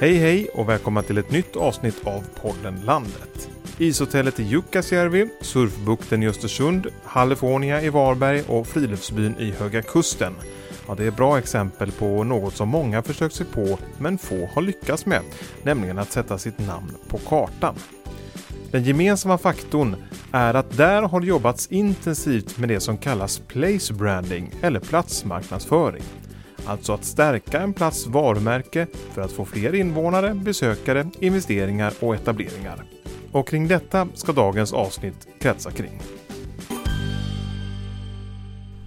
Hej hej och välkomna till ett nytt avsnitt av podden Landet. Ishotellet i Jukkasjärvi, Surfbukten i Östersund, Hallefonia i Varberg och Friluftsbyn i Höga Kusten. Ja, det är bra exempel på något som många försökt sig på men få har lyckats med, nämligen att sätta sitt namn på kartan. Den gemensamma faktorn är att där har jobbats intensivt med det som kallas place branding eller platsmarknadsföring. Alltså att stärka en plats varumärke för att få fler invånare, besökare, investeringar och etableringar. Och kring detta ska dagens avsnitt kretsa kring.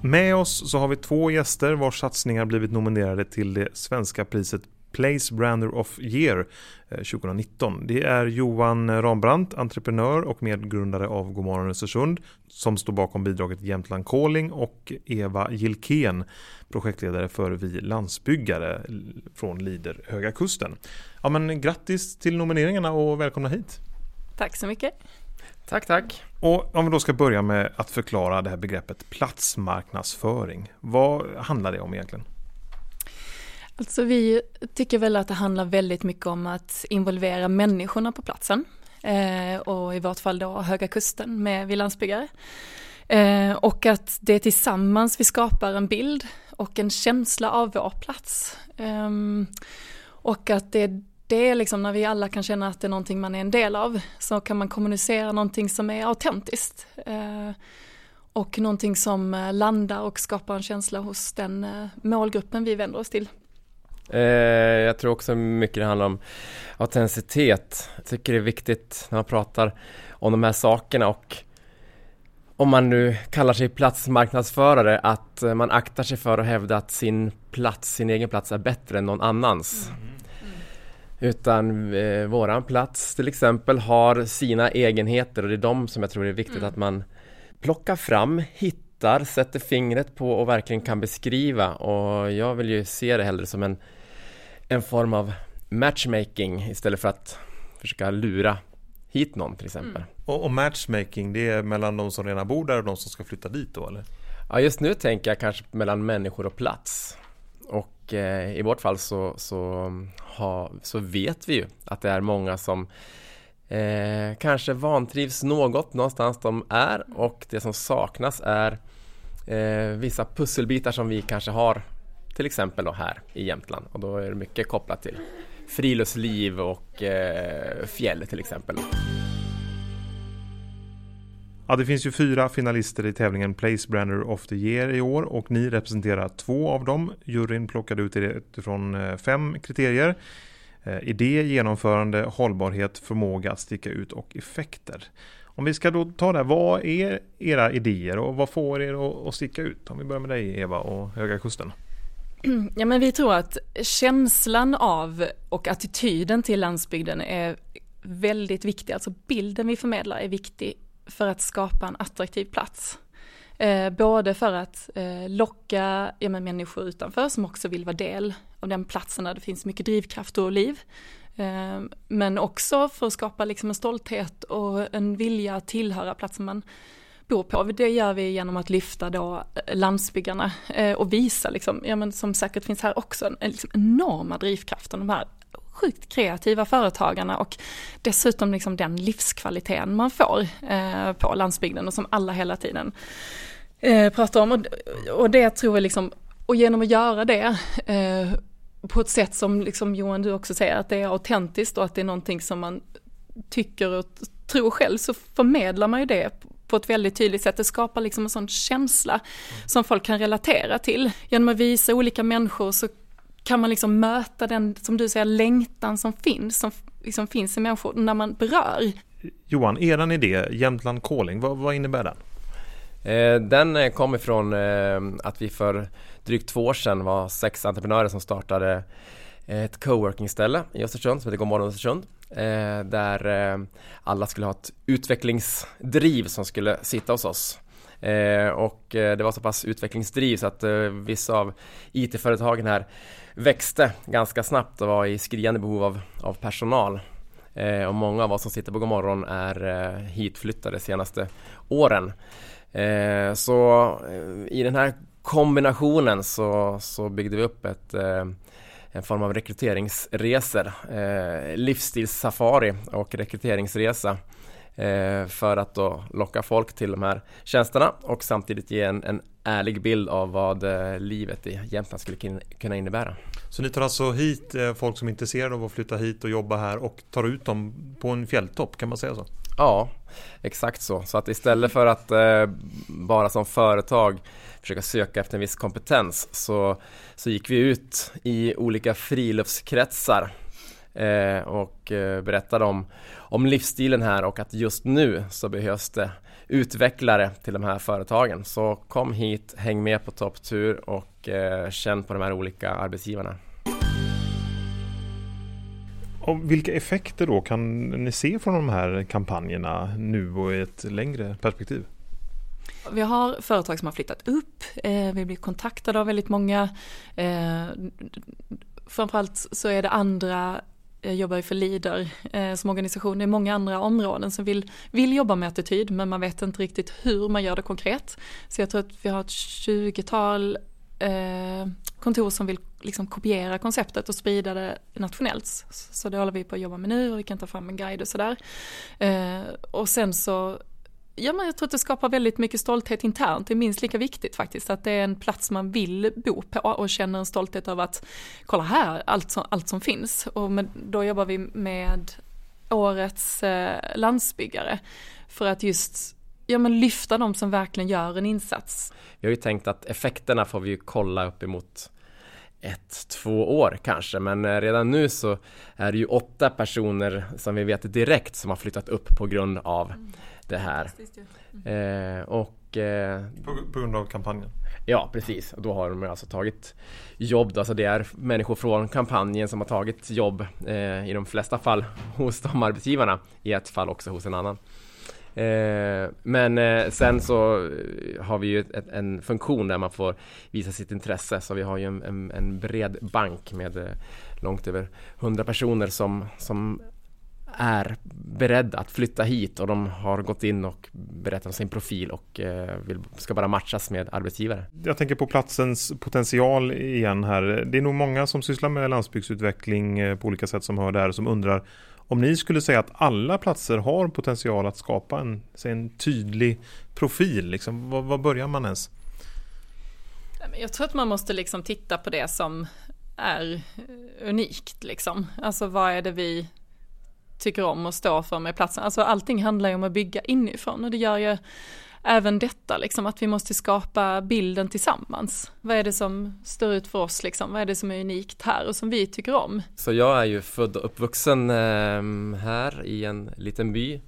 Med oss så har vi två gäster vars satsningar blivit nominerade till det svenska priset Place Brander of Year 2019. Eh, det är Johan Rambrandt, entreprenör och medgrundare av Godmorgon Östersund som står bakom bidraget Jämtland Calling och Eva Gilkén, projektledare för Vi landsbyggare från Lider Höga Kusten. Ja, men grattis till nomineringarna och välkomna hit! Tack så mycket! Tack, tack! Och om vi då ska börja med att förklara det här begreppet platsmarknadsföring. Vad handlar det om egentligen? Alltså vi tycker väl att det handlar väldigt mycket om att involvera människorna på platsen. Eh, och i vart fall då Höga Kusten med Vi landsbyggare. Eh, och att det är tillsammans vi skapar en bild och en känsla av vår plats. Eh, och att det det är liksom när vi alla kan känna att det är någonting man är en del av så kan man kommunicera någonting som är autentiskt. Eh, och någonting som eh, landar och skapar en känsla hos den eh, målgruppen vi vänder oss till. Eh, jag tror också mycket det handlar om autenticitet. Jag tycker det är viktigt när man pratar om de här sakerna och om man nu kallar sig platsmarknadsförare att man aktar sig för att hävda att sin plats, sin egen plats är bättre än någon annans. Mm. Mm. Utan eh, våran plats till exempel har sina egenheter och det är de som jag tror är viktigt mm. att man plockar fram, hittar, sätter fingret på och verkligen kan beskriva och jag vill ju se det hellre som en en form av matchmaking istället för att försöka lura hit någon till exempel. Mm. Och, och, matchmaking, det är mellan de som redan bor där och de som ska flytta dit då eller? Ja, just nu tänker jag kanske mellan människor och plats. Och eh, i vårt fall så, så, ha, så vet vi ju att det är många som eh, kanske vantrivs något någonstans de är och det som saknas är eh, vissa pusselbitar som vi kanske har till exempel då här i Jämtland och då är det mycket kopplat till friluftsliv och eh, fjäll till exempel. Ja, det finns ju fyra finalister i tävlingen Place Brander of the Year i år och ni representerar två av dem. Juryn plockade ut utifrån eh, fem kriterier. Eh, idé, genomförande, hållbarhet, förmåga att sticka ut och effekter. Om vi ska då ta det, här, vad är era idéer och vad får er att sticka ut? Om vi börjar med dig Eva och Höga Kusten. Ja men vi tror att känslan av och attityden till landsbygden är väldigt viktig, alltså bilden vi förmedlar är viktig för att skapa en attraktiv plats. Eh, både för att eh, locka ja, men människor utanför som också vill vara del av den platsen där det finns mycket drivkraft och liv. Eh, men också för att skapa liksom en stolthet och en vilja att tillhöra platsen man bor på. Det gör vi genom att lyfta då eh, landsbyggarna eh, och visa, liksom, ja, men som säkert finns här också, liksom enorma drivkraften, de här sjukt kreativa företagarna och dessutom liksom den livskvaliteten man får eh, på landsbygden och som alla hela tiden eh, pratar om. Och, och det tror jag liksom, och genom att göra det eh, på ett sätt som liksom Johan du också säger att det är autentiskt och att det är någonting som man tycker och tror själv så förmedlar man ju det på ett väldigt tydligt sätt. Det skapar liksom en sån känsla som folk kan relatera till. Genom att visa olika människor så kan man liksom möta den, som du säger, längtan som finns, som liksom finns i människor när man berör. Johan, eran idé, Jämtland Calling, vad, vad innebär den? Eh, den eh, kom ifrån eh, att vi för drygt två år sedan var sex entreprenörer som startade ett coworking-ställe i Östersund som heter Godmorgon Östersund. Eh, där eh, alla skulle ha ett utvecklingsdriv som skulle sitta hos oss. Eh, och eh, det var så pass utvecklingsdriv så att eh, vissa av IT-företagen här växte ganska snabbt och var i skriande behov av, av personal. Eh, och många av oss som sitter på Godmorgon är hitflyttade de senaste åren. så i den här kombinationen så, så byggde vi upp ett en form av rekryteringsresor, eh, livsstilssafari och rekryteringsresa eh, för att då locka folk till de här tjänsterna och samtidigt ge en, en ärlig bild av vad eh, livet i Jämtland skulle kunna innebära. Så ni tar alltså hit eh, folk som är intresserade av att flytta hit och jobba här och tar ut dem på en fjälltopp, kan man säga så? Ja, exakt så. Så att istället för att eh, bara som företag försöka söka efter en viss kompetens så, så gick vi ut i olika friluftskretsar eh, och eh, berättade om, om livsstilen här och att just nu så behövs det utvecklare till de här företagen. Så kom hit, häng med på topptur och eh, känn på de här olika arbetsgivarna. Och vilka effekter då kan ni se från de här kampanjerna nu och i ett längre perspektiv? Vi har företag som har flyttat upp, eh, vi blir kontaktade av väldigt många. Eh, framförallt så är det andra jag jobbar ju för Leader eh, som organisation. Det är många andra områden som vill, vill jobba med attityd men man vet inte riktigt hur man gör det konkret. Så jag tror att vi har ett 20-tal eh, kontor som vill liksom kopiera konceptet och sprida det nationellt. Så det håller vi på att jobba med nu och vi kan ta fram en guide och sådär. Eh, och sen så Ja, men jag tror att det skapar väldigt mycket stolthet internt. Det är minst lika viktigt faktiskt. Att det är en plats man vill bo på och känner en stolthet över att kolla här, allt som, allt som finns. Och med, då jobbar vi med årets eh, landsbyggare. För att just ja, men lyfta de som verkligen gör en insats. Vi har ju tänkt att effekterna får vi ju kolla uppemot ett, två år kanske, men eh, redan nu så är det ju åtta personer som vi vet direkt som har flyttat upp på grund av mm det här. Mm. Eh, och, eh, på, på, grund av kampanjen? Ja, precis. Och då har de alltså tagit jobb. Alltså det är människor från kampanjen som har tagit jobb eh, i de flesta fall hos de arbetsgivarna. I ett fall också hos en annan. Eh, men eh, sen så eh, har vi ju ett, en funktion där man får visa sitt intresse. Så vi har ju en, en, en bred bank med eh, långt över 100 personer som, som är beredda att flytta hit och de har gått in och berättat om sin profil och eh, vill, ska bara matchas med arbetsgivare. Jag tänker på platsens potential igen här. Det är nog många som sysslar med landsbygdsutveckling eh, på olika sätt som hör det här som undrar om ni skulle säga att alla platser har potential att skapa en, en tydlig profil, liksom, var, var börjar man ens? Jag tror att man måste liksom titta på det som är eh, unikt. Liksom. Alltså vad är det vi tycker om och står för med platsen. Alltså allting handlar ju om att bygga inifrån och det gör ju även detta, liksom, att vi måste skapa bilden tillsammans. Vad är det som står ut för oss, liksom? vad är det som är unikt här och som vi tycker om? Så jag är ju född och uppvuxen eh, här i en liten by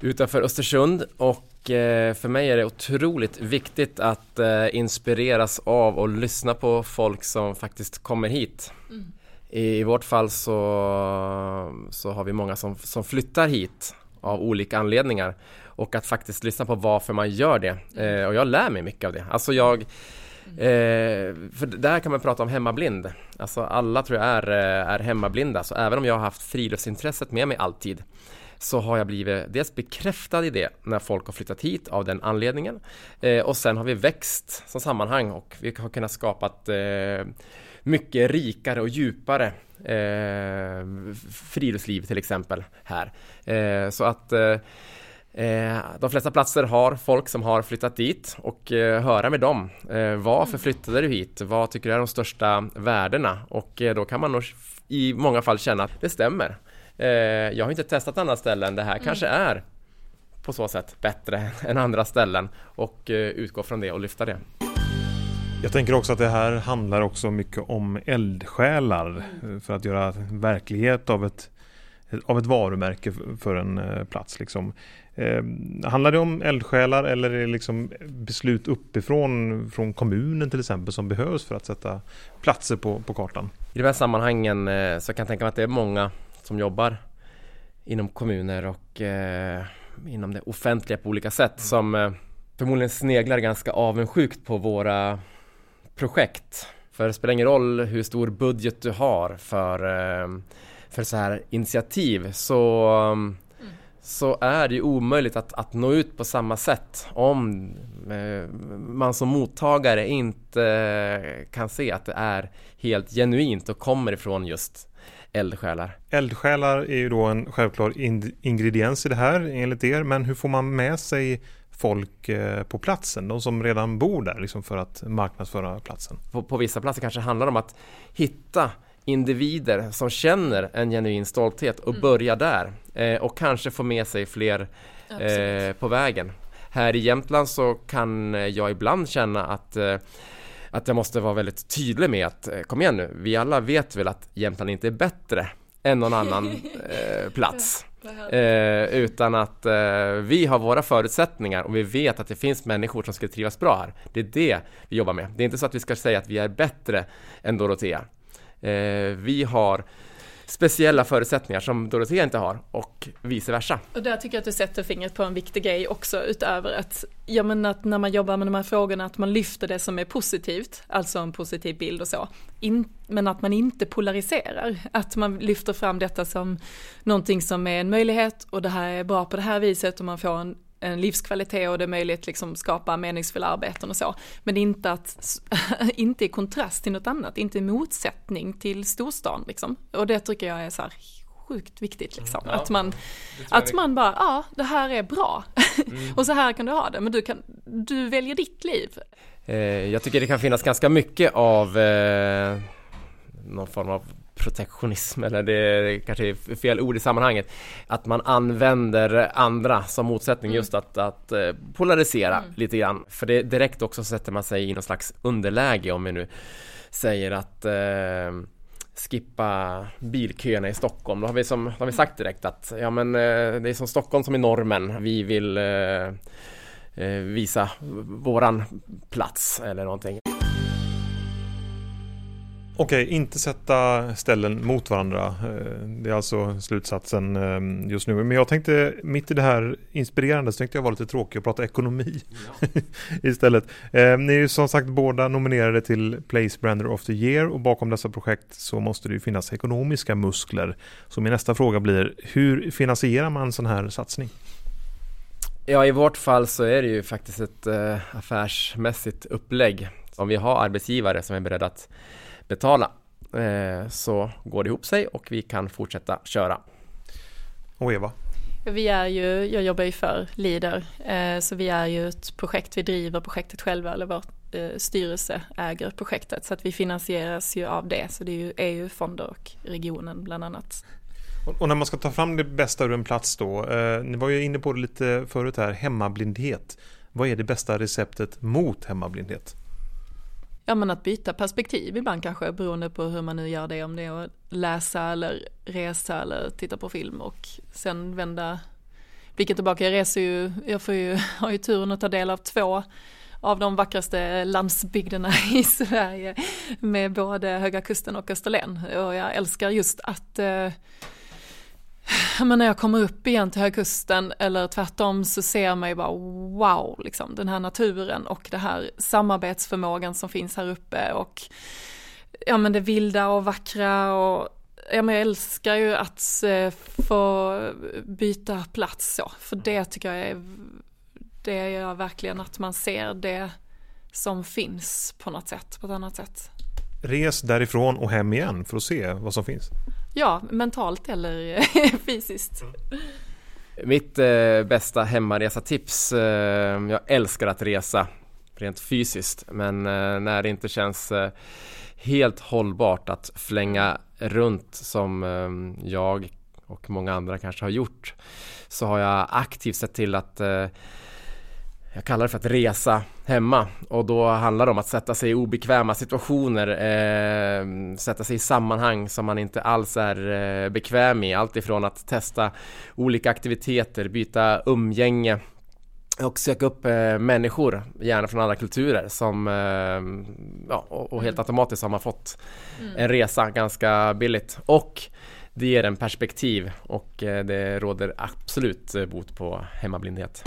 utanför Östersund och eh, för mig är det otroligt viktigt att eh, inspireras av och lyssna på folk som faktiskt kommer hit. Mm. I, vårt fall så, så har vi många som, som flyttar hit av olika anledningar och att faktiskt lyssna på varför man gör det. Eh, och jag lär mig mycket av det. Alltså jag Eh, för där kan man prata om hemmablind. Alltså alla tror jag är, eh, är hemmablinda, så även om jag har haft friluftsintresset med mig alltid så har jag blivit dels bekräftad i det när folk har flyttat hit av den anledningen eh, och sen har vi växt som sammanhang och vi har kunnat skapat eh, mycket rikare och djupare eh, friluftsliv till exempel här. Eh, så att eh, eh de flesta platser har folk som har flyttat dit och eh, höra med dem. Eh, varför flyttade du hit? Vad tycker du är de största värdena? Och då kan man nog i många fall känna att det stämmer. jag har inte testat andra ställen. Det här mm. kanske är på så sätt bättre än andra ställen och utgå från det och lyfta det. Jag tänker också att det här handlar också mycket om eldsjälar eh, för att göra verklighet av ett, av ett varumärke för en eh, plats. Liksom. Eh, handlar det om eldsjälar eller är det liksom beslut uppifrån från kommunen till exempel som behövs för att sätta platser på, på kartan? I de här sammanhangen eh, så kan jag tänka mig att det är många som jobbar inom kommuner och eh, inom det offentliga på olika sätt som eh, förmodligen sneglar ganska avundsjukt på våra projekt. För det spelar ingen roll hur stor budget du har för, eh, för så här initiativ så, mm. så är det ju omöjligt att, att nå ut på samma sätt om eh, man som mottagare inte eh, kan se att det är helt genuint och kommer ifrån just eldsjälar. Eldsjälar är ju då en självklar ingrediens i det här enligt er, men hur får man med sig folk eh, på platsen, de som redan bor där liksom för att marknadsföra platsen? På, på vissa platser kanske det handlar om att hitta individer som känner en genuin stolthet och mm. börja där eh, och kanske få med sig fler eh, på vägen. Här i Jämtland så kan jag ibland känna att eh, att jag måste vara väldigt tydlig med att eh, kom igen nu, vi alla vet väl att Jämtland inte är bättre än någon annan eh, plats. Eh, utan att eh, vi har våra förutsättningar och vi vet att det finns människor som skulle trivas bra här. Det är det vi jobbar med. Det är inte så att vi ska säga att vi är bättre än Dorotea. Eh, vi har speciella förutsättningar som Dorotea inte har och vice versa. Och där tycker jag att du sätter fingret på en viktig grej också utöver att, ja men att när man jobbar med de här frågorna att man lyfter det som är positivt, alltså en positiv bild och så, In, men att man inte polariserar, att man lyfter fram detta som någonting som är en möjlighet och det här är bra på det här viset och man får en en livskvalitet och det är möjligt liksom skapa meningsfulla arbeten och så. Men inte att, inte i kontrast till något annat, inte i motsättning till storstan liksom. Och det tycker jag är så här sjukt viktigt liksom. Ja, att man, att man bara, ja det här är bra. Mm. och så här kan du ha det, men du, kan, du väljer ditt liv. Eh, jag tycker det kan finnas ganska mycket av eh, någon form av protektionism eller det är kanske är fel ord i sammanhanget. Att man använder andra som motsättning mm. just att, att eh, polarisera mm. lite grann. För det direkt också sätter man sig i någon slags underläge om vi nu säger att eh, skippa bilköerna i Stockholm. Då har vi, som, då har vi sagt direkt att ja men eh, det är som Stockholm som är normen. Vi vill eh, eh visa våran plats eller någonting. Okej, inte sätta ställen mot varandra. Eh, det är alltså slutsatsen eh, just nu. Men jag tänkte mitt i det här inspirerande så tänkte jag vara lite tråkig och prata ekonomi ja. istället. Eh, ni är ju som sagt båda nominerade till Place Brander of the Year och bakom dessa projekt så måste det ju finnas ekonomiska muskler. Så min nästa fråga blir, hur finansierar man en sån här satsning? Ja, i vårt fall så är det ju faktiskt ett affärsmässigt upplägg. Om vi har arbetsgivare som är beredda att betala eh, så går det ihop sig och vi kan fortsätta köra. Och Eva? Vi är ju, jag jobbar ju för Leader, eh, så vi är ju ett projekt, vi driver projektet själva, eller vår eh, styrelse äger projektet, så att vi finansieras ju av det, så det är ju EU-fonder och regionen bland annat. Och när man ska ta fram det bästa ur en plats då, ni var ju inne på det lite förut här, hemmablindhet. Vad är det bästa receptet mot hemmablindhet? Ja men att byta perspektiv ibland kanske beroende på hur man nu gör det, om det är att läsa eller resa eller titta på film och sen vända blicken tillbaka. Jag reser ju, jag får ju, har ju turen att ta del av två av de vackraste landsbygderna i Sverige med både Höga Kusten och Österlen och jag älskar just att eh, men när jag kommer upp igen till högkusten eller tvärtom så ser man ju bara wow, liksom den här naturen och det här samarbetsförmågan som finns här uppe och ja men det vilda och vackra och ja men jag älskar ju att eh, få byta plats så, för det tycker jag är, det gör verkligen att man ser det som finns på något sätt, på ett annat sätt. Res därifrån och hem igen för att se vad som finns. Ja, mentalt eller fysiskt. Mitt eh, bästa hemmaresa-tips, eh, jag älskar att resa rent fysiskt men eh, när det inte känns eh, helt hållbart att flänga runt som eh, jag och många andra kanske har gjort så har jag aktivt sett till att eh, jag kallar det för att resa hemma och då handlar det om att sätta sig i obekväma situationer, eh, sätta sig i sammanhang som man inte alls är eh, bekväm i. Allt ifrån att testa olika aktiviteter, byta umgänge och söka upp eh, människor, gärna från andra kulturer som, eh, ja, och, och, helt mm. automatiskt har man fått mm. en resa ganska billigt. Och det ger en perspektiv och eh, det råder absolut bot på hemmablindhet.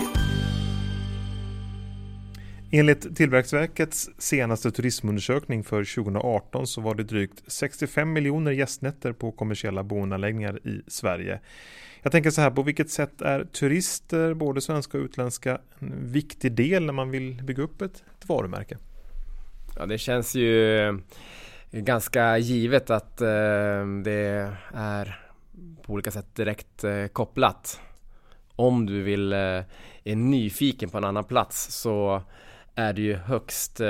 Enligt Tillväxtverkets senaste turismundersökning för 2018 så var det drygt 65 miljoner gästnätter på kommersiella boendeanläggningar i Sverige. Jag tänker så här, på vilket sätt är turister, både svenska och utländska, en viktig del när man vill bygga upp ett, ett varumärke? Ja, det känns ju eh, ganska givet att eh, det är på olika sätt direkt eh, kopplat. Om du vill, eh, är nyfiken på en annan plats så är det ju högst, eh,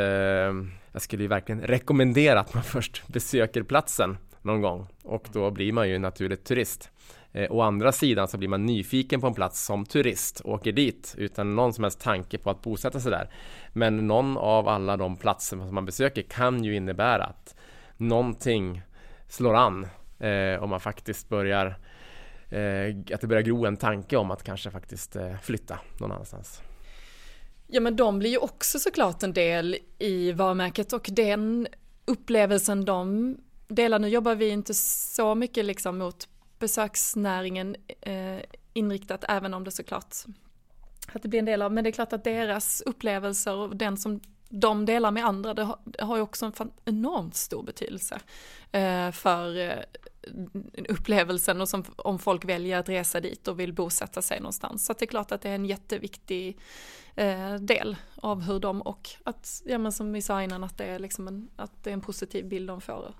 jag skulle ju verkligen rekommendera att man först besöker platsen någon gång och då blir man ju naturligt turist. Eh, å andra sidan så blir man nyfiken på en plats som turist, och åker dit utan någon som helst tanke på att bosätta sig där. Men någon av alla de platser som man besöker kan ju innebära att någonting slår an eh, om man faktiskt börjar eh, att det börjar gro en tanke om att kanske faktiskt eh, flytta någon annanstans. Ja men de blir ju också såklart en del i varumärket och den upplevelsen de delar, nu jobbar vi inte så mycket liksom mot besöksnäringen eh, inriktat även om det såklart att det blir en del av, men det är klart att deras upplevelser och den som de delar med andra, det har, det har ju också en enormt stor betydelse eh, för eh, upplevelsen och som, om folk väljer att resa dit och vill bosätta sig någonstans. Så det är klart att det är en jätteviktig eh, del av hur de och att, ja men som vi sa innan, att det är liksom en, att det är en positiv bild de får.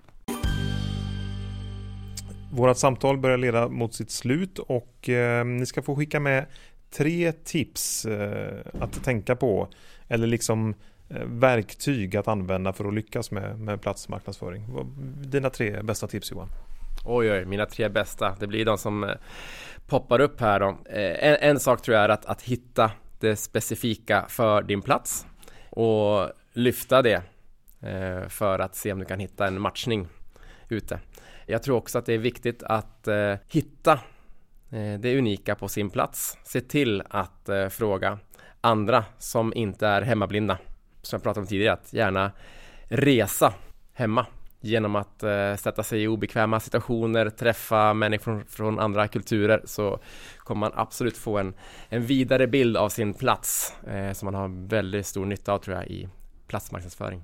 Vårat samtal börjar leda mot sitt slut och eh, ni ska få skicka med tre tips eh, att tänka på eller liksom eh, verktyg att använda för att lyckas med, med platsmarknadsföring. Dina tre bästa tips Johan? Oj, oj, mina tre bästa. Det blir de som eh, poppar upp här då. Eh, en, en, sak tror jag är att, att hitta det specifika för din plats och lyfta det eh, för att se om du kan hitta en matchning ute. Jag tror också att det är viktigt att hitta det unika på sin plats. Se till att fråga andra som inte är hemmablinda. Som jag pratade om tidigare, att gärna resa hemma genom att eh, sätta sig i obekväma situationer, träffa människor från, från, andra kulturer så kommer man absolut få en, en vidare bild av sin plats eh, som man har väldigt stor nytta av tror jag i platsmarknadsföring.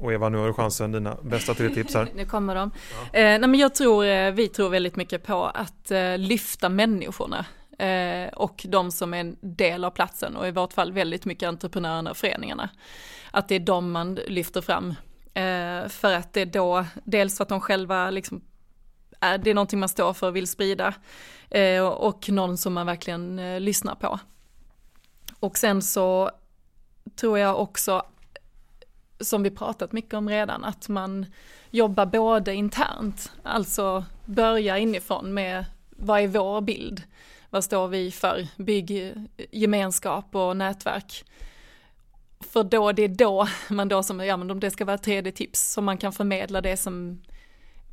Och Eva, nu har du chansen, dina bästa tre tips här. nu kommer de. Ja. Eh, nej men jag tror, eh, vi tror väldigt mycket på att eh, lyfta människorna eh, och de som är en del av platsen och i vårt fall väldigt mycket entreprenörerna och föreningarna. Att det är de man lyfter fram Eh, för att det är då, dels för att de själva liksom, är, det är någonting man står för och vill sprida. Eh, och någon som man verkligen eh, lyssnar på. Och sen så tror jag också, som vi pratat mycket om redan, att man jobbar både internt, alltså börja inifrån med vad är vår bild? Vad står vi för? Bygg eh, gemenskap och nätverk för då, det är då man då som, ja men om det ska vara ett tredje tips, som man kan förmedla det som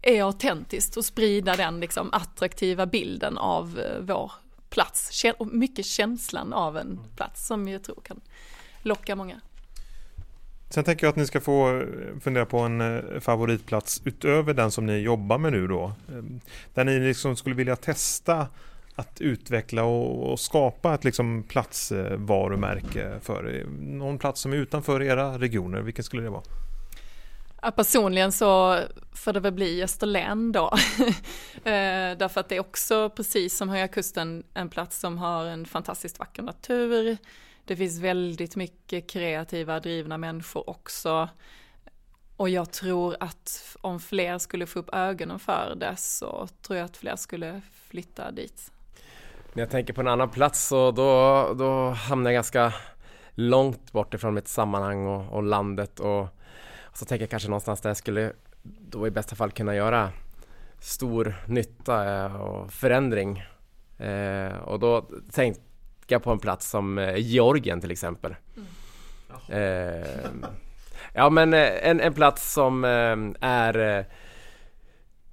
är autentiskt och sprida den liksom attraktiva bilden av eh, vår plats. Och mycket känslan av en plats som jag tror kan locka många. Sen tänker jag att ni ska få eh, fundera på en eh, favoritplats utöver den som ni jobbar med nu då. Där ni liksom skulle vilja testa att utveckla och, och skapa ett liksom platsvarumärke för någon plats som är utanför era regioner? Vilken skulle det vara? Ja, personligen så får det väl bli Österlen då. Eh, därför att det är också precis som Höga Kusten en plats som har en fantastiskt vacker natur. Det finns väldigt mycket kreativa, drivna människor också. Och jag tror att om fler skulle få upp ögonen för det så tror jag att fler skulle flytta dit. När jag tänker på en annan plats så då, då hamnar jag ganska långt bort ifrån mitt sammanhang och, och landet och, och, så tänker jag kanske någonstans där jag skulle då i bästa fall kunna göra stor nytta eh, och förändring. Eh, och då tänkte jag på en plats som eh, Georgien till exempel. Mm. Eh, ja men eh, en, en plats som är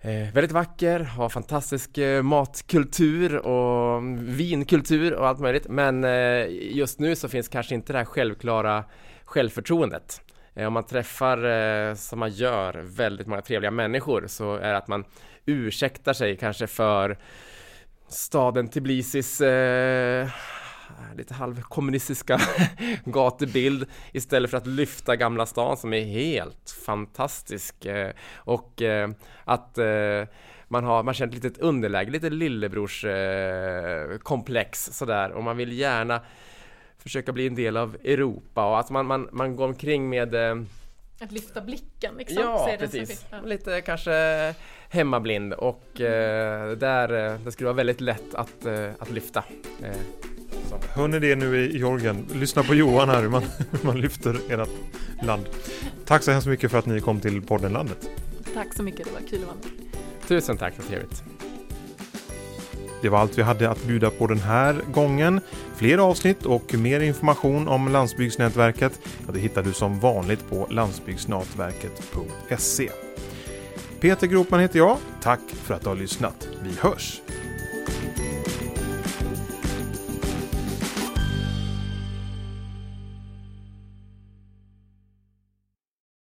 Eh, väldigt vacker, har fantastisk eh, matkultur och mm, vinkultur och allt möjligt. Men eh, just nu så finns kanske inte det här självklara självförtroendet. Eh, om man träffar, eh, som man gör, väldigt många trevliga människor så är det att man ursäktar sig kanske för staden Tbilisis eh, lite halvkommunistiska gatubild istället för att lyfta Gamla stan som är helt fantastisk eh, och eh, att eh, man har, man känner ett litet underläge, lite lillebrors komplex sådär och man vill gärna försöka bli en del av Europa och att man, man, man går omkring med att lyfta blicken liksom? Ja, precis. Ja. Lite kanske hemmablind och eh, där, det skulle vara väldigt lätt att, eh, att lyfta. Eh, Hör ni det nu i Jorgen? Lyssna på Johan här hur man, man lyfter ert land. Tack så hemskt mycket för att ni kom till podden Landet. Tack så mycket, det var kul att vara med. Tusen tack, vad trevligt. Det var allt vi hade att bjuda på den här gången. Fler avsnitt och mer information om Landsbygdsnätverket ja, det hittar du som vanligt på landsbygdsnätverket.se. Peter Gropman heter jag. Tack för att du har lyssnat. Vi hörs!